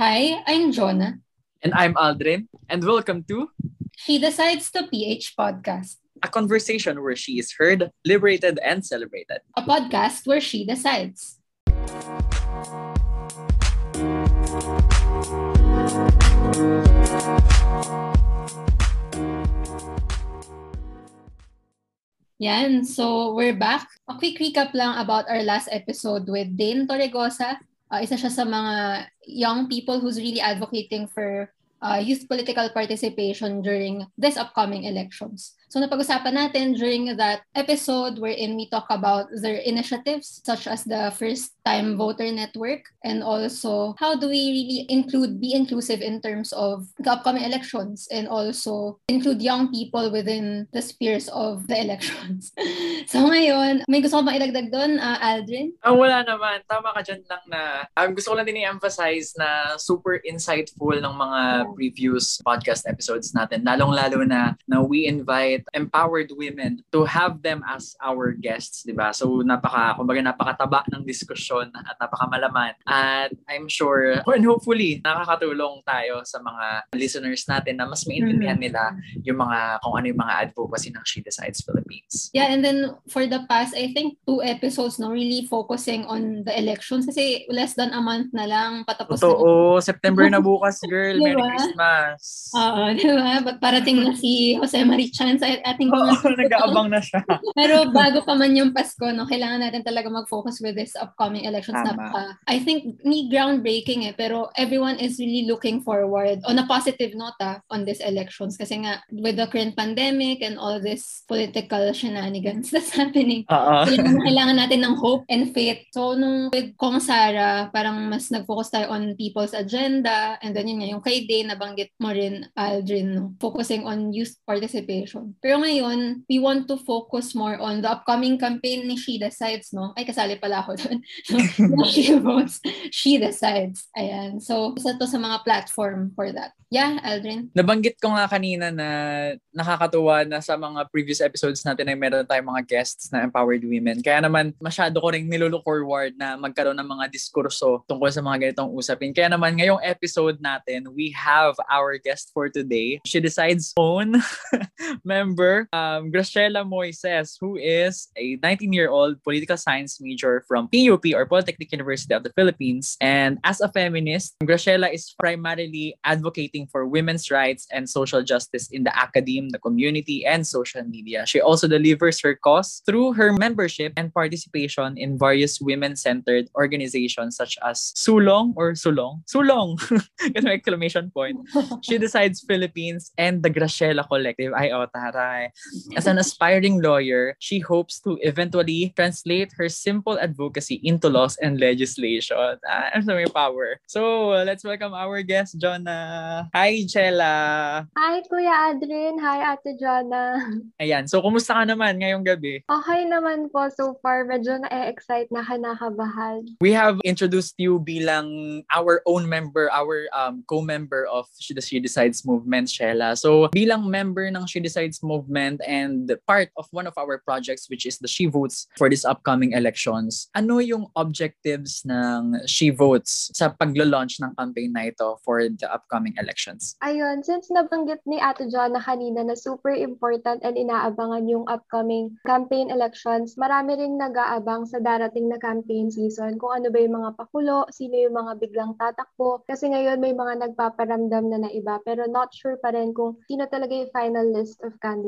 Hi, I'm Jonah. And I'm Aldrin. And welcome to She Decides to PH podcast, a conversation where she is heard, liberated, and celebrated. a podcast where she decides. Yan, so we're back. A quick recap lang about our last episode with Dane Torregosa. Uh, isa siya sa mga young people who's really advocating for uh, youth political participation during this upcoming elections. So napag-usapan natin during that episode wherein we talk about their initiatives such as the First Time Voter Network and also how do we really include, be inclusive in terms of the upcoming elections and also include young people within the spheres of the elections. so ngayon, may gusto ko bang ilagdag doon, uh, Aldrin? Ah, wala naman. Tama ka dyan lang na um, gusto ko lang din i-emphasize na super insightful ng mga previous podcast episodes natin. Lalong-lalo na na we invite empowered women to have them as our guests, di ba? So napaka, kumbaga napakataba ng diskusyon at napakamalaman. At I'm sure, and hopefully, nakakatulong tayo sa mga listeners natin na mas maintindihan nila yung mga, kung ano yung mga advocacy ng She Decides Philippines. Yeah, and then for the past, I think two episodes, no, really focusing on the elections kasi less than a month na lang patapos Totoo, September na bukas, girl. Merry Diba? Christmas. Oo, di ba? Parating na si Jose Marie Chan ating Oo, mga... nag-aabang na siya. Pero bago pa man yung Pasko, no, kailangan natin talaga mag-focus with this upcoming elections. Tama. Napaka, I think, ni groundbreaking eh, pero everyone is really looking forward on a positive note ah, on these elections. Kasi nga, with the current pandemic and all this political shenanigans that's happening, Oo. kailangan, kailangan natin ng hope and faith. So, nung with Kong Sara, parang mas nag-focus tayo on people's agenda. And then yun nga, yung kay Day, nabanggit mo rin, Aldrin, no? focusing on youth participation. Pero ngayon, we want to focus more on the upcoming campaign ni She Decides, no? Ay, kasali pala ako doon. No, she votes, She Decides. Ayan. So, isa to sa mga platform for that. Yeah, Aldrin? Nabanggit ko nga kanina na nakakatuwa na sa mga previous episodes natin ay meron tayong mga guests na empowered women. Kaya naman masyado ko rin nilulook forward na magkaroon ng mga diskurso tungkol sa mga ganitong usapin. Kaya naman ngayong episode natin, we have our guest for today. She decides own member, um, Graciela Moises, who is a 19-year-old political science major from PUP or Polytechnic University of the Philippines. And as a feminist, Graciela is primarily advocating for women's rights and social justice in the academe, the community, and social media. She also delivers her cause through her membership and participation in various women-centered organizations such as Sulong or Sulong? Sulong! Exclamation point. She Decides Philippines and the Graciela Collective. Ay, oh, taray. As an aspiring lawyer, she hopes to eventually translate her simple advocacy into laws and legislation. Ah, so may power. So, let's welcome our guest, Jonah. Hi, Chela. Hi, Kuya Adrin. Hi, Ate Jonna. Ayan. So, kumusta ka naman ngayong gabi? Okay naman po so far. Medyo na-excite na kinakabahan. We have introduced you bilang our own member, our um, co-member of She, She Decides movement, Shela. So, bilang member ng She Decides movement and part of one of our projects which is the She Votes for this upcoming elections, ano yung objectives ng She Votes sa paglo-launch ng campaign na ito for the upcoming elections? Ayun, since nabanggit ni Ate Jonna kanina na super important and inaabangan yung upcoming campaign elections, marami ring nag-aabang sa darating na campaign season kung ano ba yung mga pakulo, sino yung mga biglang tatakbo. Kasi ngayon may mga nagpaparamdam na na iba pero not sure pa rin kung sino talaga yung final list of candidates.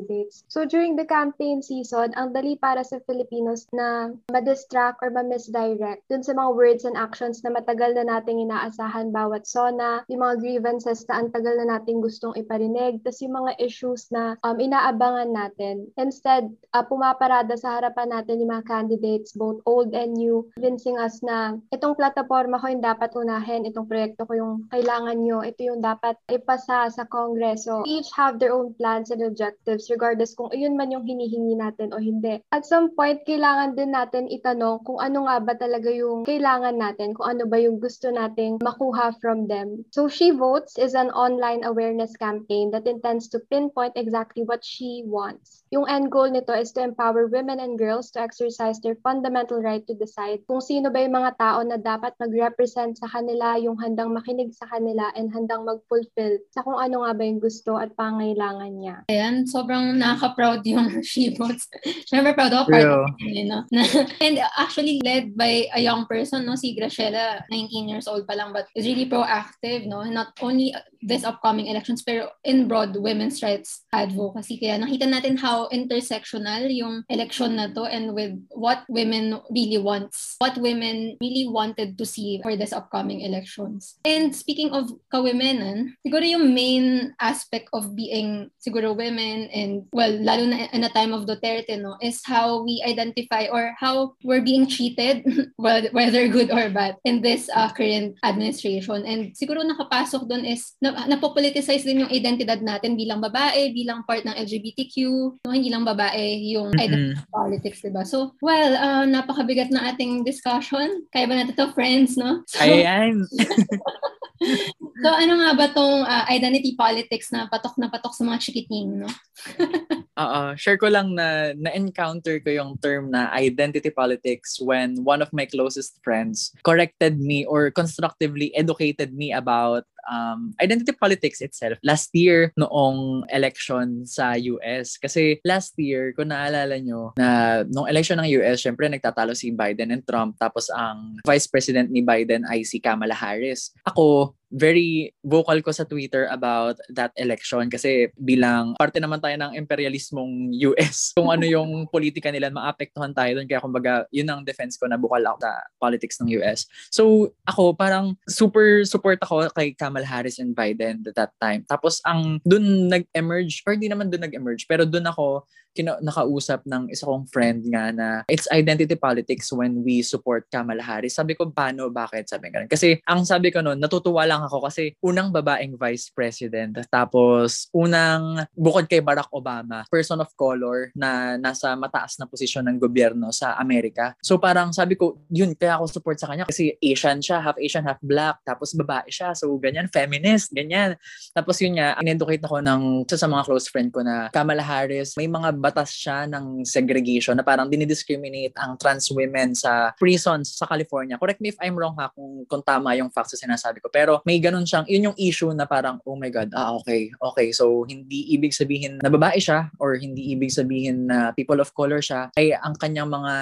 So during the campaign season, ang dali para sa Filipinos na ma-distract or ma-misdirect dun sa mga words and actions na matagal na nating inaasahan bawat sona, yung mga grievances na ang tagal na nating gustong iparinig, tas yung mga issues na um, inaabangan natin. Instead, uh, pumaparada sa harapan natin yung mga candidates, both old and new, convincing us na itong plataforma ko yung dapat unahin, itong proyekto ko yung kailangan nyo, ito yung dapat ipasa sa Kongreso. Each have their own plans and objectives regardless kung yun man yung hinihingi natin o hindi. At some point, kailangan din natin itanong kung ano nga ba talaga yung kailangan natin, kung ano ba yung gusto nating makuha from them. So She Votes is an online awareness campaign that intends to pinpoint exactly what she wants. Yung end goal nito is to empower women and girls to exercise their fundamental right to decide kung sino ba yung mga tao na dapat mag-represent sa kanila, yung handang makinig sa kanila, and handang mag-fulfill sa kung ano nga ba yung gusto at pangailangan niya. Ayan, sobrang nakaka-proud yung Shebots. Siyempre proud ako, part of it, no? and actually led by a young person, no? Si Graciela, 19 years old pa lang, but is really proactive, no? Not only this upcoming elections, pero in broad women's rights advocacy. Kaya nakita natin how intersectional yung election na to and with what women really wants, what women really wanted to see for this upcoming elections. And speaking of kawimenan, siguro yung main aspect of being siguro women and well, lalo na in a time of Duterte, no, is how we identify or how we're being treated, whether good or bad, in this uh, current administration. And siguro nakapasok doon is na, napopoliticize din yung identidad natin bilang babae, bilang part ng LGBTQ, no? hindi lang babae yung mm-hmm. identity politics, diba? So, well, uh, napakabigat na ating discussion. Kaya ba natin to friends, no? So, Ayan. so, ano nga ba tong uh, identity politics na patok na patok sa mga chikiting, no? Oo, share ko lang na na-encounter ko yung term na identity politics when one of my closest friends corrected me or constructively educated me about um, identity politics itself last year noong election sa US. Kasi last year, kung naalala nyo, na noong election ng US, syempre nagtatalo si Biden and Trump tapos ang vice president ni Biden ay si Kamala Harris. Ako, very vocal ko sa Twitter about that election kasi bilang parte naman tayo ng imperialismong US. Kung ano yung politika nila, maapektuhan tayo doon. Kaya kumbaga, yun ang defense ko na bukal ako sa politics ng US. So, ako parang super support ako kay Kamala Harris and Biden at that time. Tapos, ang doon nag-emerge, or di naman doon nag-emerge, pero doon ako kina- nakausap ng isa kong friend nga na it's identity politics when we support Kamala Harris. Sabi ko, paano, bakit? Sabi ko, kasi ang sabi ko noon, natutuwa lang ako kasi unang babaeng vice president. Tapos, unang, bukod kay Barack Obama, person of color na nasa mataas na posisyon ng gobyerno sa Amerika. So parang sabi ko, yun, kaya ako support sa kanya kasi Asian siya, half Asian, half black. Tapos babae siya. So ganyan, feminist, ganyan. Tapos yun nga, in-educate ako ng sa mga close friend ko na Kamala Harris, may mga batas siya ng segregation na parang dinidiscriminate ang trans women sa prisons sa California. Correct me if I'm wrong ha kung, kung tama yung facts na sinasabi ko. Pero may ganun siyang, yun yung issue na parang, oh my God, ah okay, okay. So hindi ibig sabihin na babae siya or hindi ibig sabihin na people of color siya ay ang kanyang mga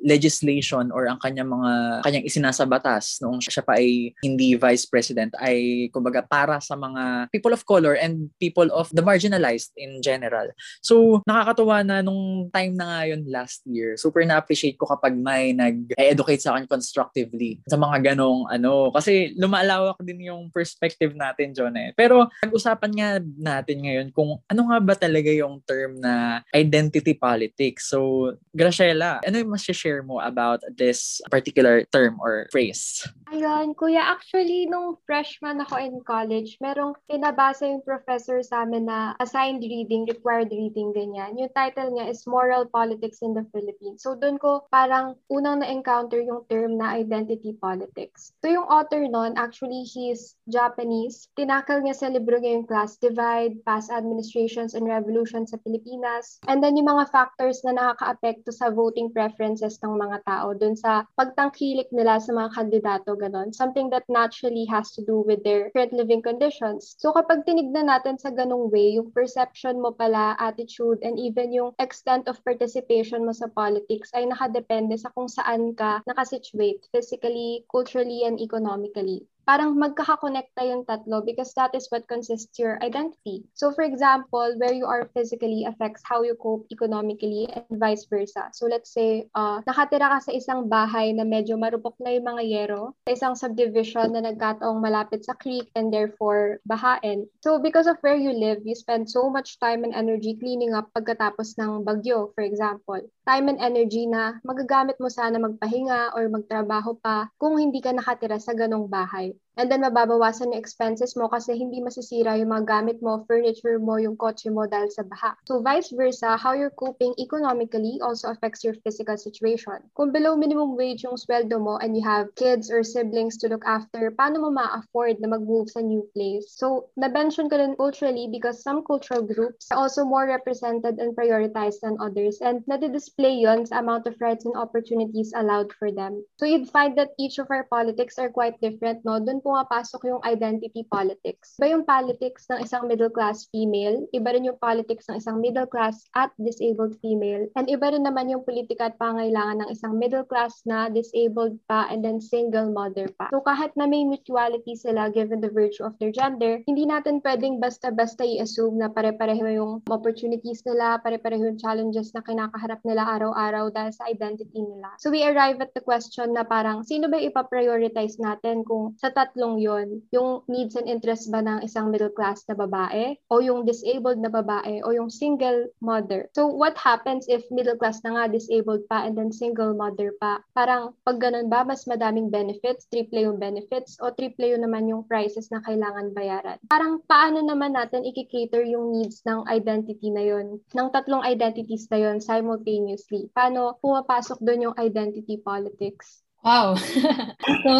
legislation or ang kanyang mga kanyang isinasa batas noong siya pa ay hindi vice president ay kumbaga para sa mga people of color and people of the marginalized in general. So nakaka nakakatuwa na nung time na nga yun last year, super na-appreciate ko kapag may nag-educate sa akin constructively sa mga ganong ano. Kasi lumalawak din yung perspective natin, John eh. Pero pag-usapan nga natin ngayon kung ano nga ba talaga yung term na identity politics. So, Graciela, ano yung mas share mo about this particular term or phrase? Ayun, kuya, actually, nung freshman ako in college, merong pinabasa yung professor sa amin na assigned reading, required reading, ganyan. Yung title niya is Moral Politics in the Philippines. So, doon ko parang unang na-encounter yung term na identity politics. So, yung author nun, actually, he's Japanese. Tinakal niya sa libro niya yung class divide, past administrations and revolutions sa Pilipinas, and then yung mga factors na nakaka-apekto sa voting preferences ng mga tao doon sa pagtangkilik nila sa mga kandidato ganon. Something that naturally has to do with their current living conditions. So kapag tinignan natin sa ganong way, yung perception mo pala, attitude, and even yung extent of participation mo sa politics ay nakadepende sa kung saan ka nakasituate physically, culturally, and economically parang magkakakonekta yung tatlo because that is what consists your identity. So for example, where you are physically affects how you cope economically and vice versa. So let's say, uh, nakatira ka sa isang bahay na medyo marupok na yung mga yero, sa isang subdivision na nagkataong malapit sa creek and therefore bahain. So because of where you live, you spend so much time and energy cleaning up pagkatapos ng bagyo, for example. Time and energy na magagamit mo sana magpahinga or magtrabaho pa kung hindi ka nakatira sa ganong bahay. And then mababawasan yung expenses mo kasi hindi masisira yung mga gamit mo, furniture mo, yung kotse mo dahil sa baha. So vice versa, how you're coping economically also affects your physical situation. Kung below minimum wage yung sweldo mo and you have kids or siblings to look after, paano mo ma-afford na mag-move sa new place? So na-mention ko rin culturally because some cultural groups are also more represented and prioritized than others and nadi-display yun sa amount of rights and opportunities allowed for them. So you'd find that each of our politics are quite different, no? Doon pumapasok yung identity politics. Iba yung politics ng isang middle class female, iba rin yung politics ng isang middle class at disabled female, and iba rin naman yung politika at pangailangan ng isang middle class na disabled pa and then single mother pa. So kahit na may mutuality sila given the virtue of their gender, hindi natin pwedeng basta-basta i-assume na pare-pareho yung opportunities nila, pare-pareho yung challenges na kinakaharap nila araw-araw dahil sa identity nila. So we arrive at the question na parang sino ba ipaprioritize natin kung sa tatlong yon yung needs and interests ba ng isang middle class na babae o yung disabled na babae o yung single mother. So what happens if middle class na nga disabled pa and then single mother pa? Parang pag ganun ba mas madaming benefits, triple yung benefits o triple yung naman yung prices na kailangan bayaran? Parang paano naman natin i-cater yung needs ng identity na yon ng tatlong identities na yon simultaneously? Paano pumapasok doon yung identity politics? Wow. so,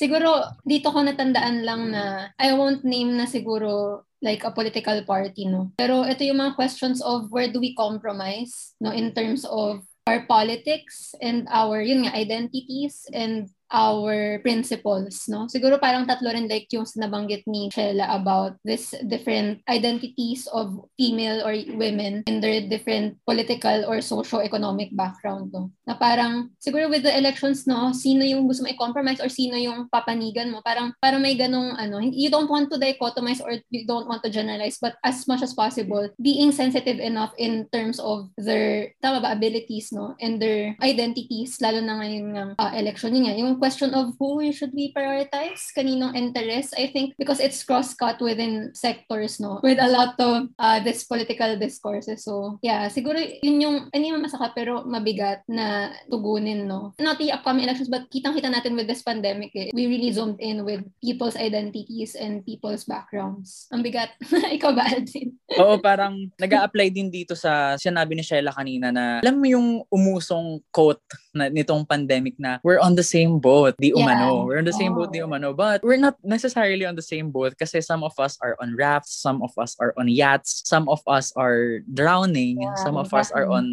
siguro dito ko natandaan lang na I won't name na siguro like a political party, no? Pero ito yung mga questions of where do we compromise, no? In terms of our politics and our, yun nga, identities and our principles, no? Siguro parang tatlo rin like yung nabanggit ni Sheila about this different identities of female or women in their different political or socio-economic background, no? Na parang, siguro with the elections, no, sino yung gusto mo i-compromise or sino yung papanigan mo? Parang, parang may ganong, ano, you don't want to dichotomize or you don't want to generalize, but as much as possible, being sensitive enough in terms of their, tama ba, abilities, no? And their identities, lalo na ngayon ng uh, election, yun nga, yung question of who should we prioritize, kaninong interest, I think because it's cross-cut within sectors, no? With a lot of uh, this political discourses. So, yeah, siguro yun yung, hindi man masaka, pero mabigat na tugunin, no? Not the upcoming elections, but kitang-kita natin with this pandemic, eh. We really zoomed in with people's identities and people's backgrounds. Ang bigat. Ikaw ba, Aldrin? Oo, parang nag apply din dito sa sinabi ni Sheila kanina na alam mo yung umusong quote na nitong pandemic na we're on the same boat, di umano. Yeah. We're on the same oh. boat, di oh. umano. But we're not necessarily on the same boat kasi some of us are on rafts, some of us are on yachts, some of us are drowning, yeah, some of exactly. us are on,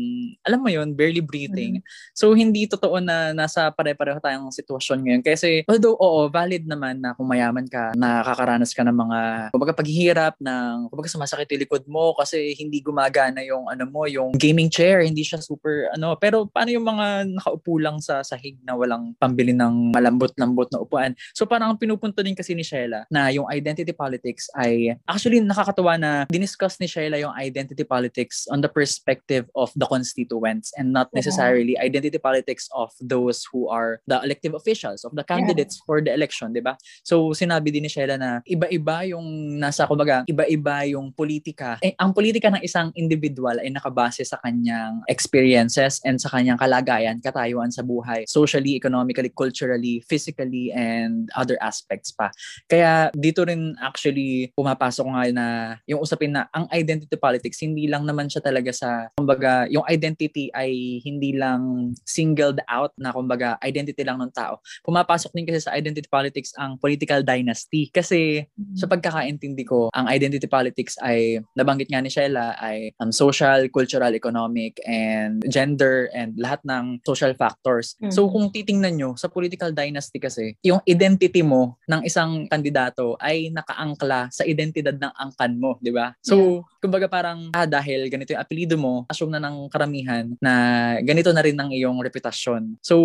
alam mo yun, barely breathing. Mm-hmm. So, hindi totoo na nasa pare-pareho tayong sitwasyon ngayon. Kasi, although, oo, valid naman na kung mayaman ka, nakakaranas ka ng mga, kumbaga, paghihirap ng, kumbaga, sumasakit yung likod mo kasi hindi gumagana yung, ano mo, yung gaming chair, hindi siya super, ano, pero paano yung mga nakaupo lang sa sahig na walang pambili ng malambot-lambot na upuan. So parang ang pinupunto din kasi ni Sheila na yung identity politics ay actually nakakatuwa na diniscuss ni Sheila yung identity politics on the perspective of the constituents and not necessarily yeah. identity politics of those who are the elective officials of the candidates yeah. for the election, 'di ba? So sinabi din ni Sheila na iba-iba yung nasa kumbaga, iba-iba yung politika. Eh, ang politika ng isang individual ay nakabase sa kanyang experiences and sa kanyang kalagayan, katayuan sa buhay, socially, economically, culturally, physically, and other aspects pa. Kaya dito rin actually pumapasok nga na yung usapin na ang identity politics, hindi lang naman siya talaga sa, kumbaga, yung identity ay hindi lang singled out na kumbaga identity lang ng tao. Pumapasok din kasi sa identity politics ang political dynasty. Kasi sa pagkakaintindi ko, ang identity politics ay, nabanggit nga ni Sheila, ay um, social, cultural, economic, and gender, and lahat ng social factors. Mm-hmm. So kung titingnan nyo, sa political dynasty kasi, yung identity mo ng isang kandidato ay nakaangkla sa identidad ng angkan mo, di ba? So, yeah. kumbaga parang, ah, dahil ganito yung apelido mo, assume na ng karamihan na ganito na rin ang iyong reputasyon. So,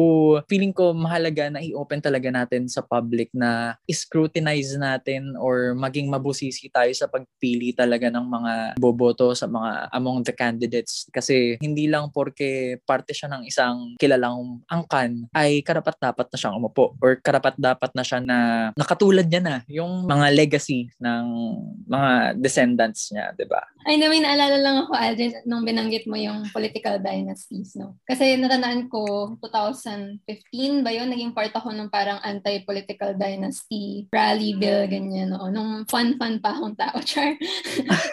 feeling ko mahalaga na i-open talaga natin sa public na scrutinize natin or maging mabusisi tayo sa pagpili talaga ng mga boboto sa mga among the candidates kasi hindi lang porke parte siya ng isang kilalang angkan ay karapat dapat na siyang umupo or karapat dapat na siya na nakatulad niya na yung mga legacy ng mga descendants niya, 'di ba? Ay, na may naalala lang ako, Aldrin, nung binanggit mo yung political dynasties, no? Kasi natandaan ko, 2015 ba yun, naging part ako ng parang anti-political dynasty rally bill, ganyan, no? Nung fun-fun pa akong tao, char.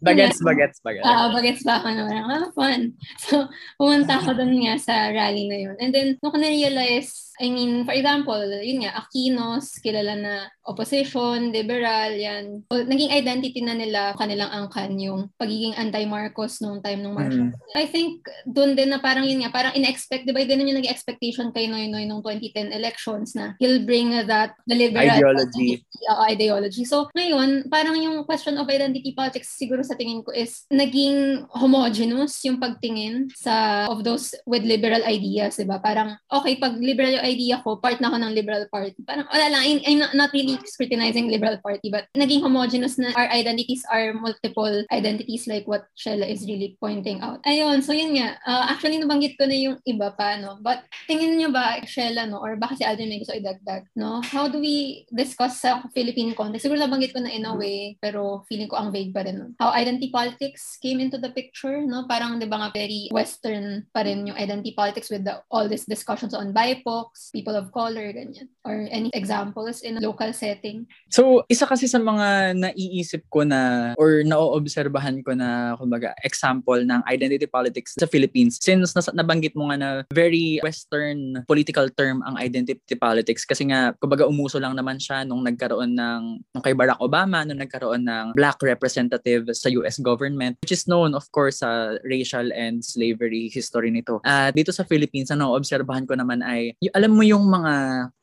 bagets, bagets, bagets. Oo, uh, bagets pa ako naman. Ah, fun. So, pumunta ako dun nga sa rally na yun. And then, nung ko na-realize, I mean, for example, yun nga, Aquinos, kilala na opposition, liberal, yan. So, naging identity na nila kanilang angkan yung pagiging anti-Marcos nung time ng Marcos. Mm. I think doon din na parang yun nga, parang in-expect, di ba din yung naging expectation kay Noy Noy nung 2010 elections na he'll bring that the liberal ideology. Uh, ideology. So ngayon, parang yung question of identity politics siguro sa tingin ko is naging homogenous yung pagtingin sa of those with liberal ideas, di ba? Parang okay, pag liberal yung idea ko, part na ako ng liberal party. Parang wala lang, I'm, I'm not really scrutinizing liberal party, but naging homogenous na our identities are multiple identities like what Shella is really pointing out. Ayun, so yun nga. Uh, actually, nabanggit ko na yung iba pa, no? But tingin niyo ba, Shella, no? Or baka si Alden may gusto idagdag, no? How do we discuss sa Philippine context? Siguro nabanggit ko na in a way, pero feeling ko ang vague pa rin, no? How identity politics came into the picture, no? Parang, di ba nga, very Western pa rin yung identity politics with the, all these discussions on BIPOC, people of color, ganyan. Or any examples in a local setting? So, isa kasi sa mga naiisip ko na or naoobserbahan ko na kumbaga example ng identity politics sa Philippines since nas- nabanggit mo nga na very western political term ang identity politics kasi nga kumbaga umuso lang naman siya nung nagkaroon ng nung kay Barack Obama nung nagkaroon ng black representative sa US government which is known of course sa racial and slavery history nito. At uh, dito sa Philippines ano obserbahan ko naman ay y- alam mo yung mga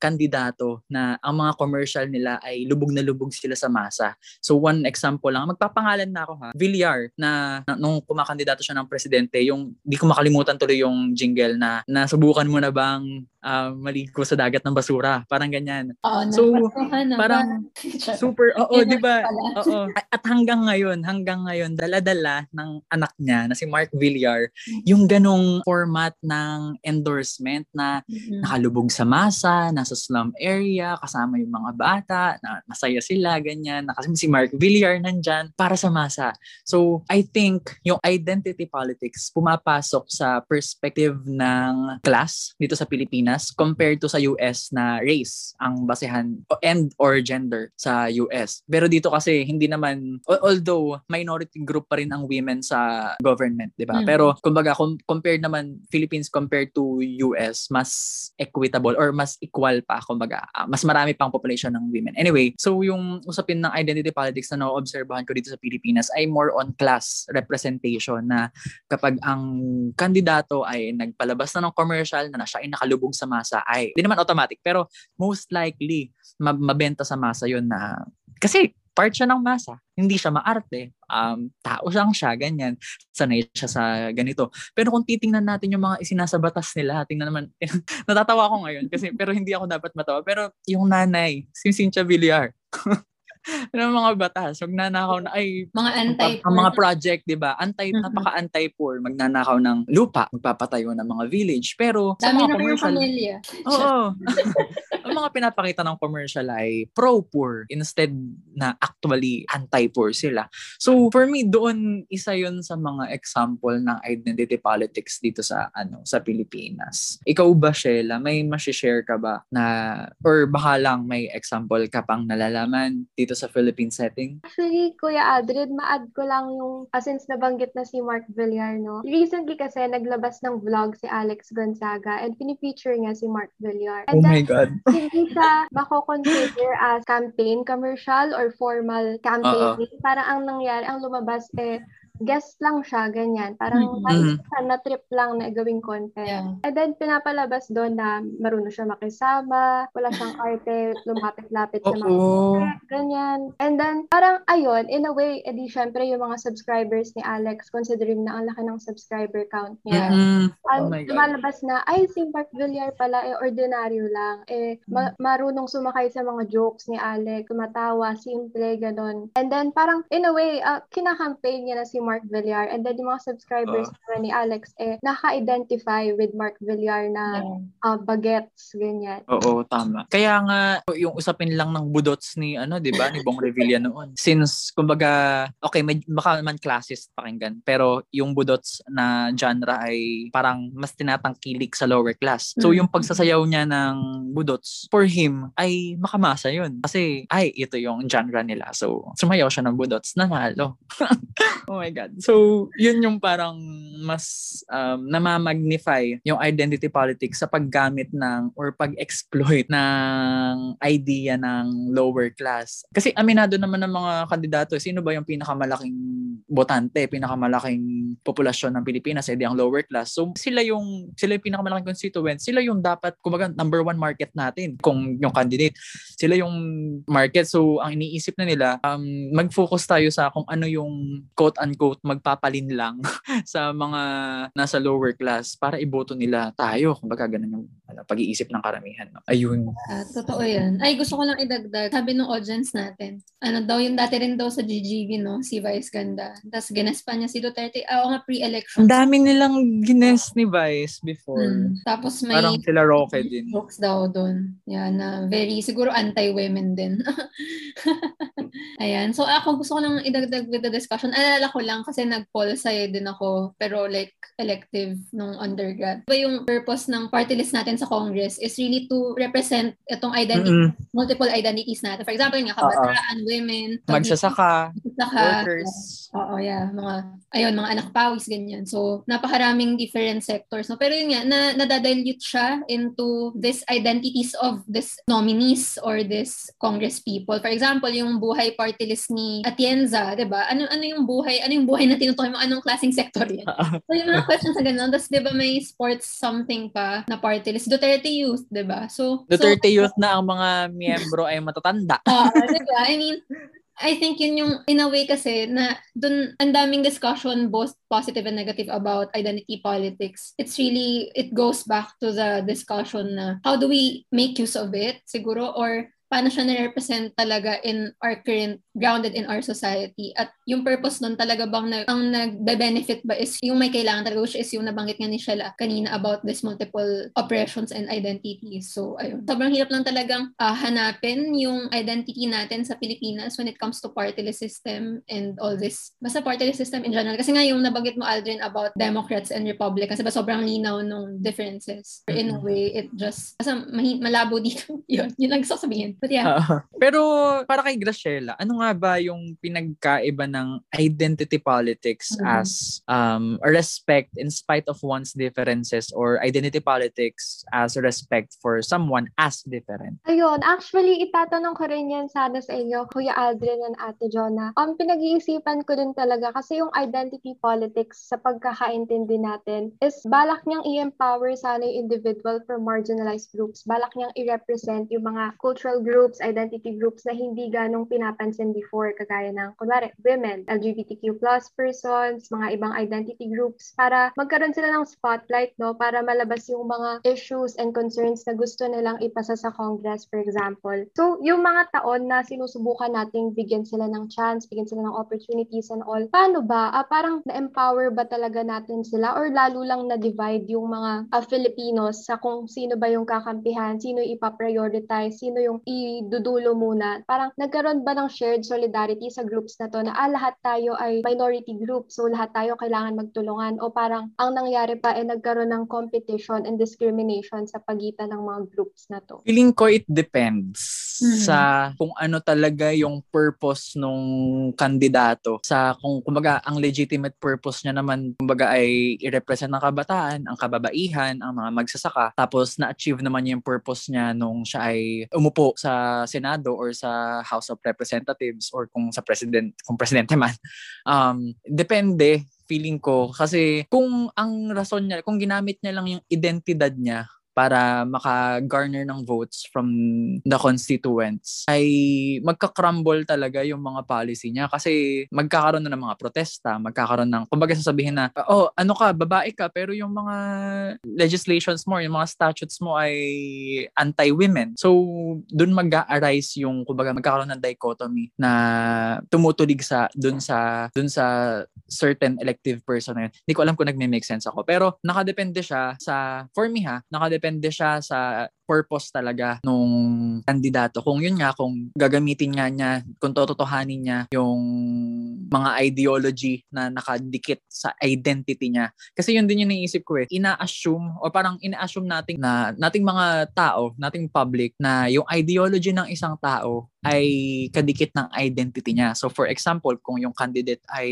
kandidato na ang mga commercial nila ay lubog na lubog sila sa masa. So one example lang, magpapangalan na ako ha, Villar na, na nung kumakandidato siya ng presidente, yung di ko makalimutan tuloy yung jingle na nasubukan mo na bang uh, maligo sa dagat ng basura, parang ganyan. Oo, so parang super oo, di ba? Oo. At hanggang ngayon, hanggang ngayon dala-dala ng anak niya na si Mark Villar mm-hmm. yung ganong format ng endorsement na mm-hmm. nakalubog sa masa, nasa slum area, kasama yung mga bata, na masaya sila, ganyan. Na kasi si Mark Villar nandyan para sa masa. So, I think yung identity politics pumapasok sa perspective ng class dito sa Pilipinas compared to sa US na race ang basehan and or gender sa US. Pero dito kasi hindi naman although minority group pa rin ang women sa government, 'di ba? Mm. Pero kumbaga com- compared naman Philippines compared to US, mas equitable or mas equal pa kumbaga. Uh, mas marami pang population ng women. Anyway, so yung usapin ng identity politics na na-obserbahan ko dito sa Pilipinas ay more on class representation na kapag ang kandidato ay nagpalabas na ng commercial na, na siya ay nakalubog sa masa ay hindi naman automatic pero most likely mabenta sa masa yon na kasi part siya ng masa. Hindi siya maarte. Um, tao lang siya, ganyan. Sanay siya sa ganito. Pero kung titingnan natin yung mga isinasabatas nila, tingnan naman, natatawa ako ngayon kasi pero hindi ako dapat matawa. Pero yung nanay, si Cynthia Villar, ng mga batas, magnanakaw na, ay, mga anti ang mga project, di ba? Anti, mm-hmm. napaka-anti-poor, magnanakaw ng lupa, magpapatayo ng mga village. Pero sa Dami mga commercial, pamilya. Oo. ang mga pinapakita ng commercial ay pro-poor instead na actually anti-poor sila. So, for me, doon isa yun sa mga example ng identity politics dito sa ano sa Pilipinas. Ikaw ba, Sheila, may masishare ka ba na, or baka lang may example ka pang nalalaman dito sa Philippine setting? Actually, Kuya Adrid, ma-add ko lang yung, uh, since nabanggit na si Mark Villar, no? Recently kasi naglabas ng vlog si Alex Gonzaga and pinifeature niya si Mark Villar. And oh my God. hindi siya mako-consider as campaign commercial or formal campaign. Uh-oh. Parang ang nangyari, ang lumabas eh, guest lang siya, ganyan. Parang mm-hmm. siya na trip lang na gawing content. Yeah. And then, pinapalabas doon na marunong siya makisama, wala siyang arte, lumapit-lapit sa mga oh. ganyan. And then, parang ayun, in a way, edi syempre yung mga subscribers ni Alex, considering na ang laki ng subscriber count niya, mm-hmm. oh lumalabas na, ay, si Mark Villar pala, eh, ordinaryo lang. Eh, ma- mm. marunong sumakay sa mga jokes ni Alex, tumatawa, simple, ganon. And then, parang, in a way, uh, kinakampaign niya na si Mark Villar. And then yung mga subscribers Ah. ni Alex, eh, naka-identify with Mark Villar na uh, bagets, ganyan. Oo, tama. Kaya nga, yung usapin lang ng budots ni, ano, di ba, ni Bong Revilla noon. Since, kumbaga, okay, may, baka man classist pakinggan, pero yung budots na genre ay parang mas tinatangkilik sa lower class. So, Mm. yung pagsasayaw niya ng budots, for him, ay makamasa yun. Kasi, ay, ito yung genre nila. So, sumayaw siya ng budots, nanalo. oh my God. So, yun yung parang mas um, namamagnify yung identity politics sa paggamit ng or pag-exploit ng idea ng lower class. Kasi aminado naman ng mga kandidato, sino ba yung pinakamalaking botante, pinakamalaking populasyon ng Pilipinas, edi ang lower class. So, sila yung, sila yung pinakamalaking constituent, sila yung dapat, kumbaga, number one market natin kung yung candidate. Sila yung market. So, ang iniisip na nila, um, mag-focus tayo sa kung ano yung quote-unquote magpapalin lang sa mga nasa lower class para iboto nila tayo. Kumbaga, ganun yung ano, pag-iisip ng karamihan. No? Ayun. Ah, totoo yan. Ay, gusto ko lang idagdag. Sabi ng audience natin, ano daw, yung dati rin daw sa GGB, no? Si Vice Ganda. Tapos ginespa niya si Duterte. Ah, Oo nga, pre-election. Ang dami nilang gines ni Vice before. Mm. Tapos may Parang sila Roque din. jokes daw doon. Yan, na very, siguro anti-women din. Ayan. So ako gusto ko lang idagdag with the discussion. Alala ko lang kasi nag-poll sa'yo din ako, pero like elective nung undergrad. Diba yung purpose ng party list natin sa Congress is really to represent itong identity, Mm-mm. multiple identities natin. For example, nga kabataan, women, Magsasaka, magsasaka, workers. Oo, yeah. Mga, ayun, mga anak pawis, ganyan. So, napakaraming different sectors. No? Pero yun nga, na, nadadilute siya into this identities of this nominees or this Congress people. For example, yung buhay party list ni Atienza, di ba? Ano, ano yung buhay, ano yung buhay na tinutukoy mo? Anong klaseng sector yan? So, yung mga questions na gano'n. Tapos, di ba, may sports something pa na party list. Duterte Youth, di ba? So, Duterte so, Youth na ang mga miyembro ay matatanda. Ah, diba? I mean, I think yun yung, in a way kasi, na dun, ang daming discussion, both positive and negative about identity politics. It's really, it goes back to the discussion na, how do we make use of it, siguro, or paano siya na-represent talaga in our current, grounded in our society. At yung purpose nun talaga bang, na, ang nagbe-benefit ba is yung may kailangan talaga, which is yung nabanggit nga ni Shella kanina about this multiple oppressions and identities. So, ayun. Sobrang hirap lang talagang ah, hanapin yung identity natin sa Pilipinas when it comes to party list system and all this. Basta party list system in general. Kasi nga yung nabanggit mo, Aldrin, about Democrats and Republicans, diba sobrang linaw nung differences. In a way, it just, basta mahi- malabo dito. yun, yun lang gusto ko sabihin. But yeah, Pero para kay Graciela, ano nga ba yung pinagkaiba ng identity politics Mhm. as um, respect in spite of one's differences or identity politics as respect for someone as different? Ayun, actually, itatanong ko rin yan sana sa inyo, Kuya Aldrin and Ate Jonah. Um, pinag-iisipan ko din talaga kasi yung identity politics sa pagkakaintindi natin is balak niyang i-empower sana yung individual from marginalized groups. Balak niyang i-represent yung mga cultural groups, identity groups na hindi ganong pinapansin before, kagaya ng, kunwari, women, LGBTQ plus persons, mga ibang identity groups, para magkaroon sila ng spotlight, no? Para malabas yung mga issues and concerns na gusto nilang ipasa sa Congress, for example. So, yung mga taon na sinusubukan nating bigyan sila ng chance, bigyan sila ng opportunities and all, paano ba? Ah, parang na-empower ba talaga natin sila or lalo lang na-divide yung mga ah, Filipinos sa kung sino ba yung kakampihan, sino yung ipaprioritize, sino yung idudulo muna. Parang nagkaroon ba ng shared solidarity sa groups na to na ah, lahat tayo ay minority group, so lahat tayo kailangan magtulungan o parang ang nangyari pa ay nagkaroon ng competition and discrimination sa pagitan ng mga groups na to. Feeling ko it depends Mhm. sa kung ano talaga yung purpose nung kandidato. Sa kung kumbaga ang legitimate purpose niya naman kumbaga ay i-represent ng kabataan, ang kababaihan, ang mga magsasaka. Tapos na-achieve naman niya yung purpose niya nung siya ay umupo sa Senado or sa House of Representatives or kung sa president, kung presidente man. Um, depende feeling ko kasi kung ang rason niya, kung ginamit niya lang yung identidad niya para maka-garner ng votes from the constituents ay magka-crumble talaga yung mga policy niya kasi magkakaroon na ng mga protesta, magkakaroon ng, kumbaga sasabihin na, oh, ano ka, babae ka, pero yung mga legislations mo, yung mga statutes mo ay anti-women. So, dun mag-arise yung, kumbaga, magkakaroon ng dichotomy na tumutulig sa, dun sa, dun sa certain elective person na yun. Hindi ko alam kung nagme-make sense ako. Pero, nakadepende siya sa, for me ha, nakadepende siya sa purpose talaga nung kandidato. Kung yun nga, kung gagamitin nga niya, kung tototohanin niya yung mga ideology na nakadikit sa identity niya. Kasi yun din yung naisip ko eh. Ina-assume o parang ina-assume nating na nating mga tao, nating public na yung ideology ng isang tao ay kadikit ng identity niya. So for example, kung yung candidate ay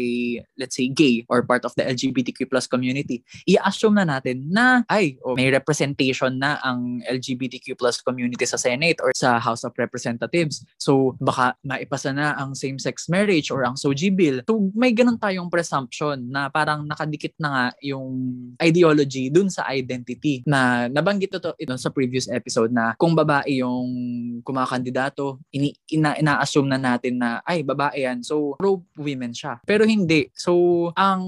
let's say gay or part of the LGBTQ plus community, i-assume na natin na ay oh, may representation na ang LGBTQ plus community sa Senate or sa House of Representatives. So baka maipasa na ang same-sex marriage or ang SOGI bill. So may ganun tayong presumption na parang nakadikit na nga yung ideology dun sa identity na nabanggit ito, ito sa previous episode na kung babae yung kumakandidato, ini, ina, ina-assume na natin na ay babae yan so pro women siya pero hindi so ang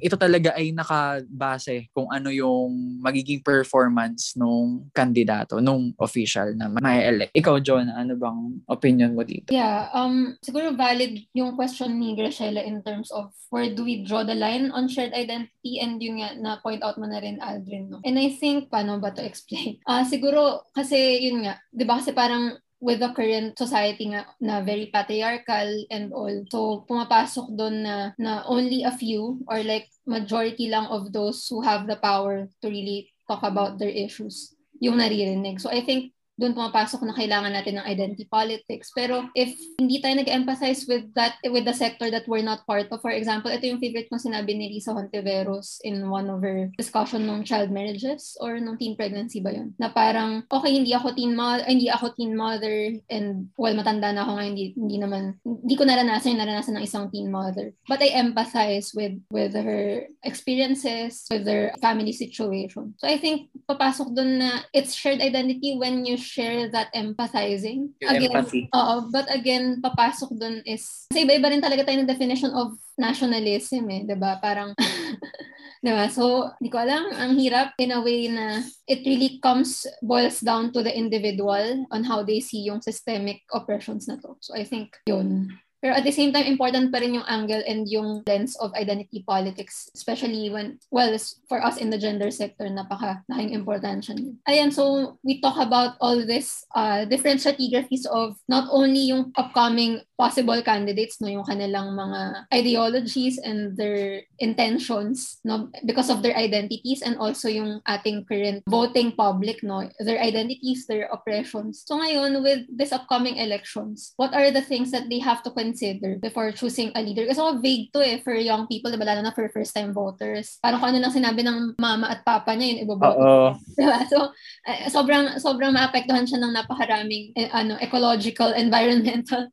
ito talaga ay nakabase kung ano yung magiging performance nung kandidato nung official na may elect. Ikaw John ano bang opinion mo dito? Yeah um siguro valid yung question ni Graciela in terms of where do we draw the line on shared identity? And yung nga na point out mo na rin Aldrin no? And I think paano ba to explain? Ah uh, siguro kasi yun nga 'di ba? Kasi parang with the current society nga na very patriarchal and all. So pumapasok doon na na only a few or like majority lang of those who have the power to really talk about their issues yung naririnig. So I think doon pumapasok na kailangan natin ng identity politics. Pero if hindi tayo nag-emphasize with that, with the sector that we're not part of, for example, ito yung favorite kong sinabi ni Lisa Hontiveros in one of her discussion ng child marriages or ng teen pregnancy ba yun? Na parang, okay, hindi ako teen mother, hindi ako teen mother and well, matanda na ako nga, hindi, hindi naman, hindi ko naranasan yung naranasan ng isang teen mother. But I empathize with with her experiences, with their family situation. So I think papasok doon na it's shared identity when you share that empathizing. Yung again, empathy. Oo, but again, papasok dun is, kasi iba-iba rin talaga tayo ng definition of nationalism eh, 'di ba? Parang 'di ba? So, di ko alam, ang hirap in a way na it really comes boils down to the individual on how they see yung systemic oppressions na to. So, I think yun. Pero at the same time, important pa rin yung angle and yung lens of identity politics, especially when, well, for us in the gender sector, napaka laking importansya niya. Ayan, so we talk about all this uh, different strategies of not only yung upcoming possible candidates, no, yung kanilang mga ideologies and their intentions, no, because of their identities and also yung ating current voting public, no, their identities, their oppressions. So ngayon, with this upcoming elections, what are the things that they have to consider before choosing a leader? Kasi so, vague to eh for young people, diba, lalo na for first-time voters. Parang kung ano lang sinabi ng mama at papa niya, yun iboboto. Oo. Diba? So, uh, sobrang, sobrang maapektuhan siya ng napakaraming eh, ano, ecological, environmental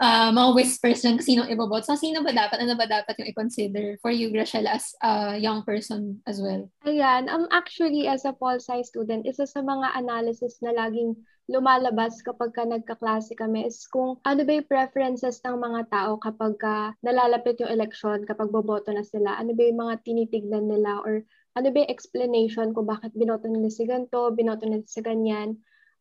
uh, mga whispers ng sino ibobot. So, sino ba dapat? Ano ba dapat yung i-consider for you, Graciela, as a young person as well? Ayan. Um, actually, as a pol sci student, isa sa mga analysis na laging lumalabas kapag ka nagkaklase kami is kung ano ba yung preferences ng mga tao kapag ka nalalapit yung election, kapag boboto na sila, ano ba yung mga tinitignan nila or ano ba yung explanation kung bakit binoto nila si ganito, binoto nila si ganyan.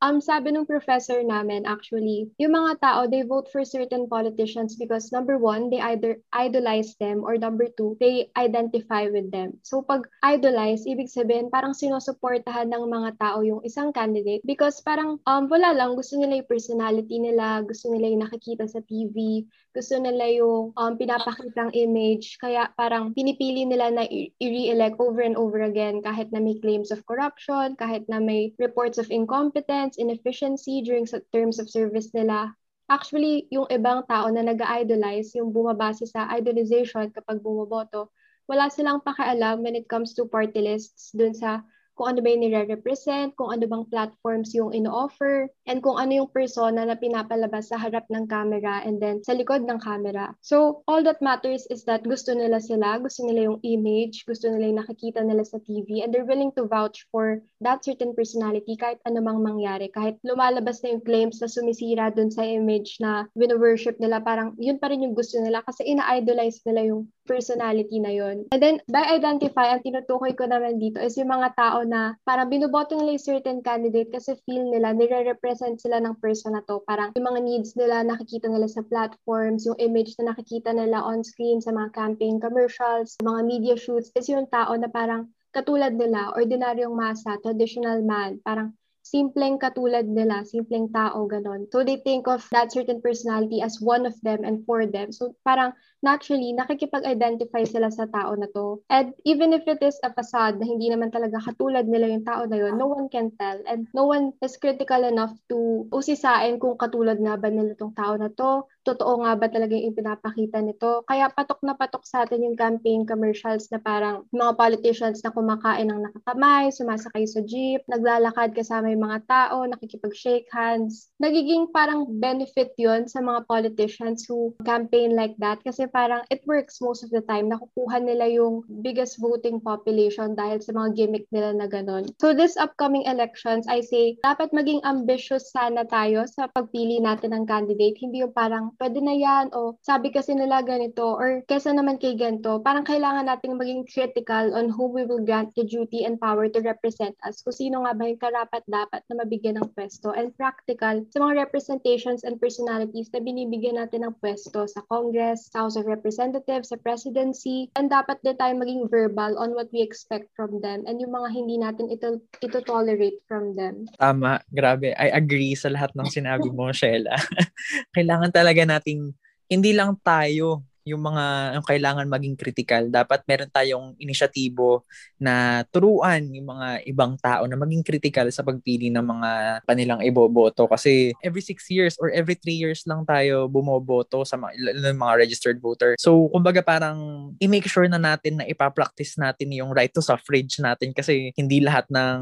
Um, sabi ng professor namin, actually, yung mga tao, they vote for certain politicians because number one, they either idolize them or number two, they identify with them. So pag idolize, ibig sabihin, parang sinusuportahan ng mga tao yung isang candidate because parang um, wala lang, gusto nila yung personality nila, gusto nila yung nakikita sa TV, gusto nila yung um, pinapakitang image, kaya parang pinipili nila na i-re-elect over and over again kahit na may claims of corruption, kahit na may reports of incompetence, inefficiency during sa terms of service nila. Actually, yung ibang tao na nag-idolize, yung bumabase sa idolization kapag bumoboto, wala silang pakialam when it comes to party lists dun sa kung ano ba yung nire-represent, kung ano bang platforms yung ino-offer, and kung ano yung persona na pinapalabas sa harap ng camera and then sa likod ng camera. So, all that matters is that gusto nila sila, gusto nila yung image, gusto nila yung nakikita nila sa TV, and they're willing to vouch for that certain personality kahit anumang mangyari. Kahit lumalabas na yung claims na sumisira dun sa image na wino-worship nila, parang yun pa rin yung gusto nila kasi ina-idolize nila yung personality na yon. And then, by identify, ang tinutukoy ko naman dito is yung mga tao na parang binuboto nila yung certain candidate kasi feel nila, nire-represent sila ng person na to. Parang yung mga needs nila, nakikita nila sa platforms, yung image na nakikita nila on screen sa mga campaign commercials, mga media shoots, is yung tao na parang katulad nila, ordinaryong masa, traditional man, parang simpleng katulad nila, simpleng tao, ganon. So they think of that certain personality as one of them and for them. So parang naturally, nakikipag-identify sila sa tao na to. And even if it is a facade na hindi naman talaga katulad nila yung tao na yun, no one can tell. And no one is critical enough to usisain kung katulad nga ba nila tong tao na to, totoo nga ba talaga yung pinapakita nito. Kaya patok na patok sa atin yung campaign commercials na parang mga politicians na kumakain ng nakakamay, sumasakay sa jeep, naglalakad kasama yung mga tao, nakikipag-shake hands. Nagiging parang benefit yon sa mga politicians who campaign like that kasi parang it works most of the time. Nakukuha nila yung biggest voting population dahil sa mga gimmick nila na ganun. So this upcoming elections, I say, dapat maging ambitious sana tayo sa pagpili natin ng candidate. Hindi yung parang pwede na yan, o sabi kasi nila ganito, or kesa naman kay ganito, parang kailangan nating maging critical on who we will grant the duty and power to represent us, kung sino nga ba yung karapat-dapat na mabigyan ng pwesto, and practical sa mga representations and personalities na binibigyan natin ng pwesto sa Congress, sa House of Representatives, sa Presidency, and dapat din tayo maging verbal on what we expect from them, and yung mga hindi natin ito, ito tolerate from them. Tama, grabe. I agree sa lahat ng sinabi mo, Shella. Kailangan talaga nating hindi lang tayo yung mga yung kailangan maging critical. Dapat meron tayong inisyatibo na turuan yung mga ibang tao na maging critical sa pagpili ng mga kanilang iboboto. Kasi every six years or every three years lang tayo bumoboto sa mga, mga registered voter. So, kumbaga parang i-make sure na natin na ipa-practice natin yung right to suffrage natin kasi hindi lahat ng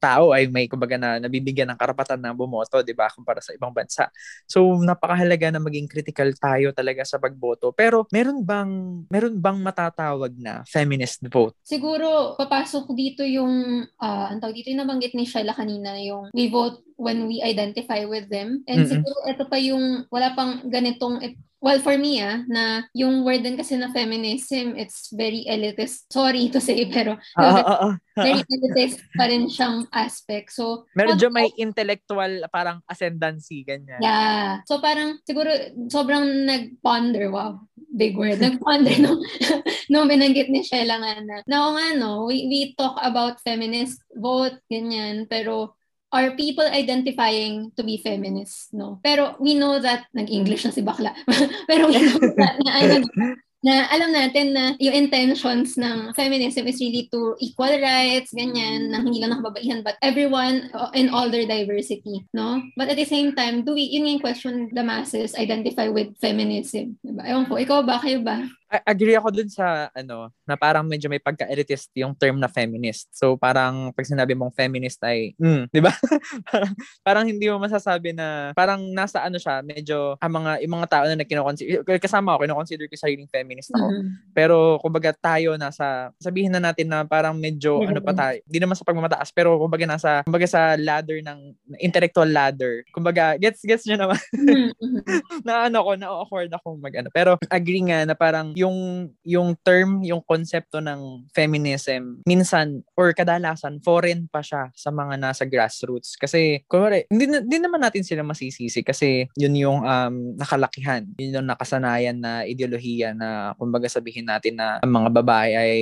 tao ay may kumbaga na nabibigyan ng karapatan na bumoto, 'di ba, kumpara sa ibang bansa. So, napakahalaga na maging critical tayo talaga sa pagboto. Pero pero meron bang meron bang matatawag na feminist vote? Siguro papasok dito yung uh, ang tawag dito yung nabanggit ni Shaila kanina yung we vote when we identify with them. And mm-hmm. siguro ito pa yung wala pang ganitong Well, for me, ah, na yung word din kasi na feminism, it's very elitist. Sorry to say, pero ah, ah, ah, very elitist pa rin siyang aspect. So, Medyo may intellectual parang ascendancy, ganyan. Yeah. So, parang siguro sobrang nag-ponder, wow, big word, nag-ponder nung, nung binanggit ni Shella nga na, na nga, no, we, we talk about feminist vote, ganyan, pero are people identifying to be feminists, no? Pero we know that, nag-English na si Bakla, pero we know that na, ano, na alam natin na yung intentions ng feminism is really to equal rights, ganyan, na hindi lang nakababaihan, but everyone in all their diversity, no? But at the same time, do we, yun yung question the masses identify with feminism, diba? Ewan ko, ikaw ba, kayo ba? Agree ako dun sa ano na parang medyo may pagka-elitist yung term na feminist. So parang pag sinabi mong feminist ay mm, 'di ba? parang, parang hindi mo masasabi na parang nasa ano siya, medyo ang mga yung mga tao na kinoconsider kasama ako, kino-consider ko sariling feminist ako. Mm-hmm. Pero kumbaga tayo nasa sabihin na natin na parang medyo mm-hmm. ano pa tayo, hindi naman sa pagmamataas pero kumbaga nasa kumbaga sa ladder ng intellectual ladder. Kumbaga gets gets niyo naman. mm-hmm. na ano ko, na awkward ako mag ano. Pero agree nga na parang yung yung term, yung konsepto ng feminism, minsan or kadalasan foreign pa siya sa mga nasa grassroots. Kasi, kunwari, hindi, hindi naman natin sila masisisi kasi yun yung um, nakalakihan. Yun yung nakasanayan na ideolohiya na kumbaga sabihin natin na ang mga babae ay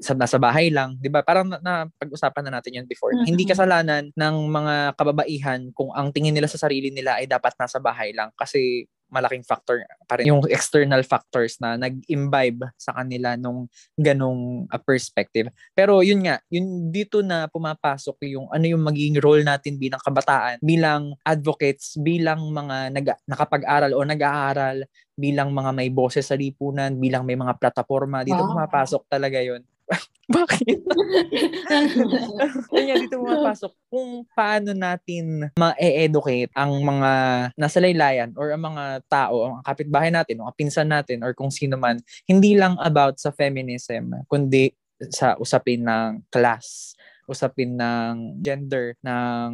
sa, nasa bahay lang. Di ba? Parang na, na pag-usapan na natin yun before. Mm-hmm. Hindi kasalanan ng mga kababaihan kung ang tingin nila sa sarili nila ay dapat nasa bahay lang kasi malaking factor pa rin yung external factors na nag-imbibe sa kanila nung ganong uh, perspective. Pero yun nga, yun dito na pumapasok yung ano yung magiging role natin bilang kabataan, bilang advocates, bilang mga nag, nakapag-aral o nag-aaral, bilang mga may boses sa lipunan, bilang may mga plataforma. Dito wow. pumapasok talaga yun Bakit? Kaya dito pumapasok kung paano natin ma-educate ang mga nasa laylayan or ang mga tao, ang kapitbahay natin, ang pinsan natin, or kung sino man, hindi lang about sa feminism, kundi sa usapin ng class usapin ng gender, ng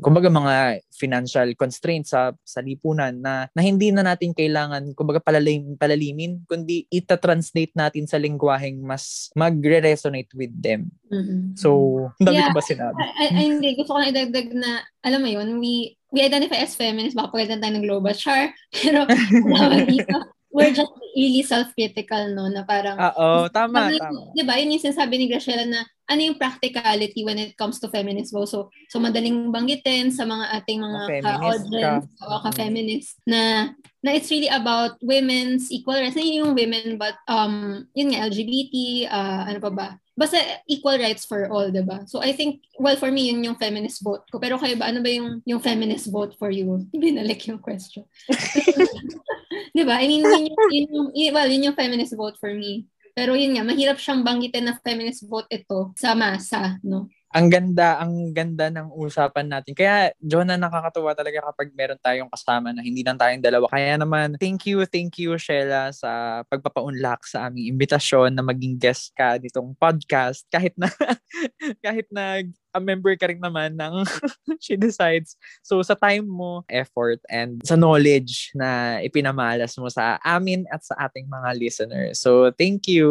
kumbaga mga financial constraints sa sa lipunan na, na hindi na natin kailangan kumbaga palalim, palalimin, kundi ita-translate natin sa lingwaheng mas magre-resonate with them. Mm-hmm. So, dami Yeah. ko ba sinabi? Hindi. Gusto ko lang idagdag na, alam mo yun, we we identify as feminists, baka pagalitan tayo ng global char, pero dito, we're just really self-critical, no, na parang, Oo, tama, Ano, tama. Di ba? Yun yung sinasabi ni Graciela na ano yung practicality when it comes to feminism. So, so madaling banggitin sa mga ating mga ka-audience ka. o ka-feminist na na it's really about women's equal rights. Hindi yung women but um yun nga LGBT, uh, ano pa ba? Basta equal rights for all, 'di ba? So I think well for me yun yung feminist vote ko. Pero kayo ba ano ba yung yung feminist vote for you? Binalik yung question. 'Di ba? I mean yun, yung- yun, yung, yun, well, yun yung feminist vote for me. Pero yun nga, mahirap siyang banggitin na feminist vote ito sa masa, no? Ang ganda, ang ganda ng usapan natin. Kaya, Jonah, nakakatuwa talaga kapag meron tayong kasama na hindi lang tayong dalawa. Kaya naman, thank you, thank you, Sheila, sa pagpapaunlak sa aming imbitasyon na maging guest ka ditong podcast. Kahit na, kahit na a member ka rin naman ng She Decides. So, sa time mo, effort, and sa knowledge na ipinamalas mo sa amin at sa ating mga listeners. So, thank you.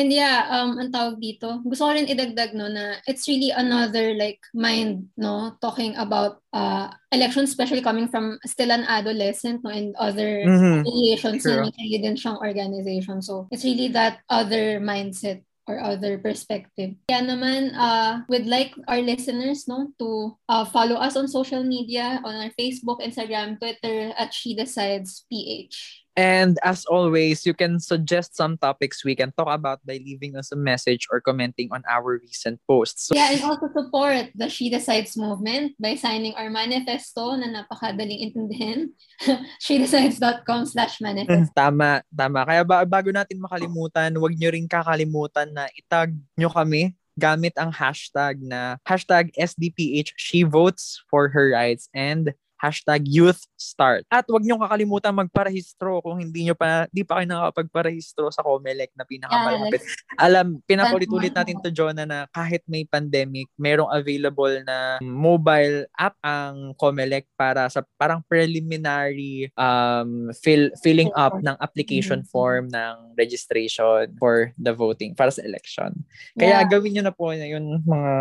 And yeah, um, ang tawag dito, gusto ko rin idagdag, no, na it's really another, like, mind, no, talking about uh, elections, especially coming from still an adolescent, no, and other Mhm. affiliations True. na din siyang organization. So, it's really that other mindset or other perspective. Kaya naman, uh, would like our listeners, no, to uh, follow us on social media, on our Facebook, Instagram, Twitter, at She Decides PH. And as always, you can suggest some topics we can talk about by leaving us a message or commenting on our recent posts. So, Yeah, and also support the She Decides movement by signing our manifesto na napakadaling intindihin. shedecides.com slash manifesto. tama, tama. Kaya ba, bago natin makalimutan, huwag nyo rin kakalimutan na itag nyo kami gamit ang hashtag na hashtag SDPH She Votes for Her Rights and hashtag Youth Start. At huwag nyo kakalimutan magparehistro kung hindi nyo pa, di pa kayo nakakapagparehistro sa COMELEC na pinakamalapit. Alam, pinakulit-ulit natin to Jonah na kahit may pandemic, merong available na mobile app ang Comelec para sa parang preliminary um fill, filling up ng application Mhm. form ng registration for the voting para sa election. Kaya Yeah. gawin nyo na po yun mga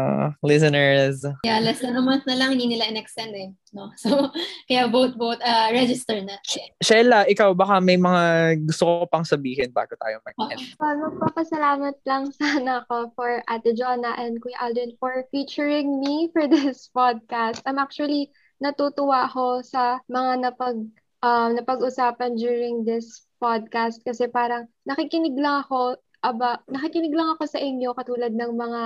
listeners. Yeah, less than a month na lang, hindi nila in-extend eh. No? So, kaya vote, vote, uh, register na. Sheila, ikaw baka may mga gusto ko pang sabihin bago tayo mag-end. Uh, magpapasalamat lang sana ako for Ate Jonna and Kuya Alden for featuring me for this podcast. I'm actually natutuwa ako sa mga napag um, napag-usapan during this podcast kasi parang nakikinig lang ako aba nakikinig lang ako sa inyo katulad ng mga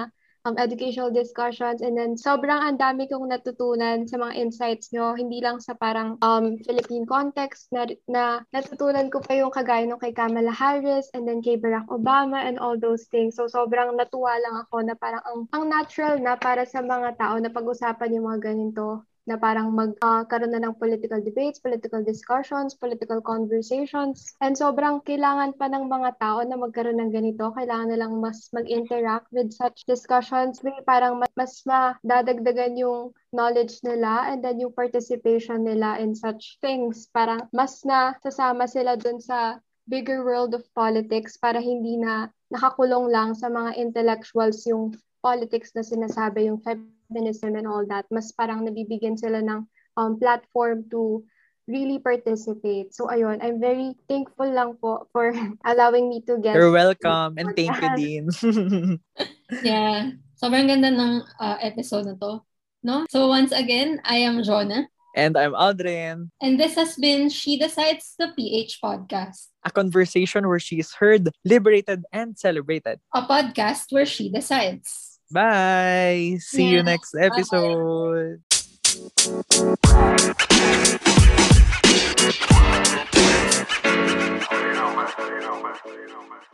um, educational discussions and then sobrang ang dami kong natutunan sa mga insights nyo. Hindi lang sa parang um, Philippine context na, na natutunan ko pa yung kagaya nung kay Kamala Harris and then kay Barack Obama and all those things. So sobrang natuwa lang ako na parang ang, ang natural na para sa mga tao na pag-usapan yung mga ganito na parang magkaroon na ng political debates, political discussions, political conversations. And sobrang kailangan pa ng mga tao na magkaroon ng ganito. Kailangan nilang mas mag-interact with such discussions. May parang mas, madadagdagan yung knowledge nila and then yung participation nila in such things. Parang mas na sasama sila dun sa bigger world of politics para hindi na nakakulong lang sa mga intellectuals yung politics na sinasabi, yung feminism and all that, mas parang nabibigyan sila ng um, platform to really participate. So ayun, I'm very thankful lang po for allowing me to get You're welcome and thank you din. Yeah. Sobrang ganda ng uh, episode na to. No? So once again, I am Jonah. and I'm Aldrin. And this has been She Decides the PH podcast. A conversation where she is heard, liberated, and celebrated. A podcast where she decides. Bye. See yeah. you next episode. Bye-bye.